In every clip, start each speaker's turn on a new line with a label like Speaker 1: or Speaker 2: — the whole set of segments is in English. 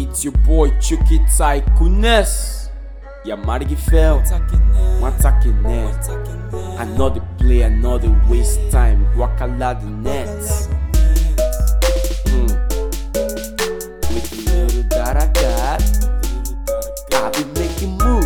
Speaker 1: It's your boy Chukkie Tykunez. Yeah, Margifel. Matakinet. Another play, another waste time. Wakala the net. Mm. With the little that I got, I be making moves.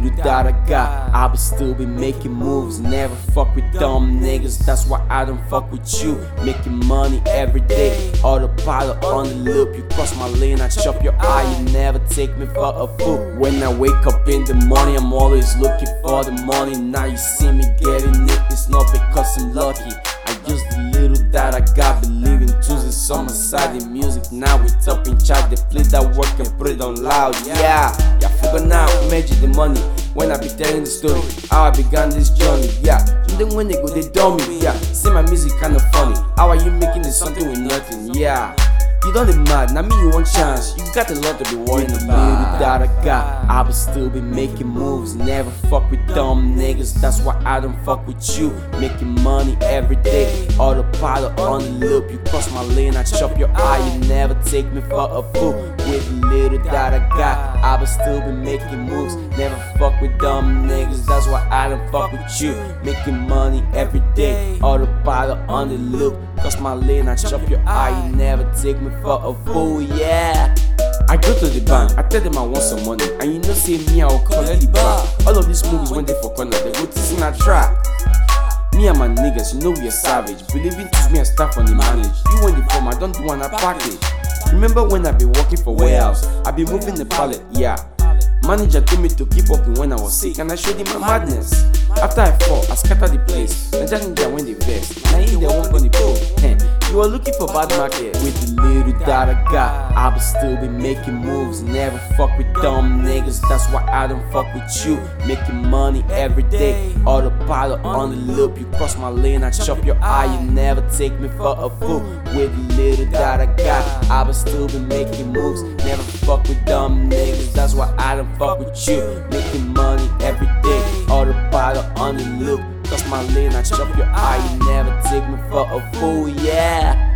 Speaker 1: Little that I got, I will still be making moves. Never fuck with dumb niggas, that's why I don't fuck with you. Making money every day, autopilot on the loop. You cross my lane, I chop your eye. You never take me for a fool. When I wake up in the morning, I'm always looking for the money. Now you see me getting it, it's not because I'm lucky. I use the little that I got, believing choosing some side the music. Now we top in charge, they play that work and put it on loud. Yeah, yeah, forgot now, the money. When I be telling the story, how I began this journey. Yeah, then when they go, they dumb me. Yeah, see my music kinda funny. How are you making this something with nothing? Yeah. You don't be mad, now me you want chance. You got a lot to be worrying about. That I got, I will still be making moves. Never fuck with dumb niggas, that's why I don't fuck with you. Making money every day, autopilot on the loop. You cross my lane, I chop your eye. You never take me for a fool. With the little that I got, I will still be making moves. Never fuck with dumb niggas, that's why I don't fuck with you. Making money every day, all the autopilot on the loop. Cross my lane, I chop your eye. You never take me for a fool, yeah. I go to the bank, I tell them I want some money, and you know say me I will collect the back. All of these movies when they for corner, they go to sing a track. Me and my niggas, you know we are savage. Believing to me, I start from the manage. You want the form, I don't do one a package. Remember when I been working for warehouse? I been moving the pallet, yeah. Manager told me to keep working when I was sick, and I showed him my madness. After I fall, I scatter the place. Naija ninja when they vex, now he the one pole. Hey, you are looking for bad market with the little that I got. I will still be making moves, never fuck with dumb niggas. That's why I don't fuck with you. Making money every day, autopilot on the loop. You cross my lane, I chop your eye. You never take me for a fool. With the little that I got, I will still be making moves, never fuck with dumb niggas. That's why I don't fuck with you. Making money every day, autopilot on the loop. Cross my lane, I chop your eye. You never take me for a fool, yeah.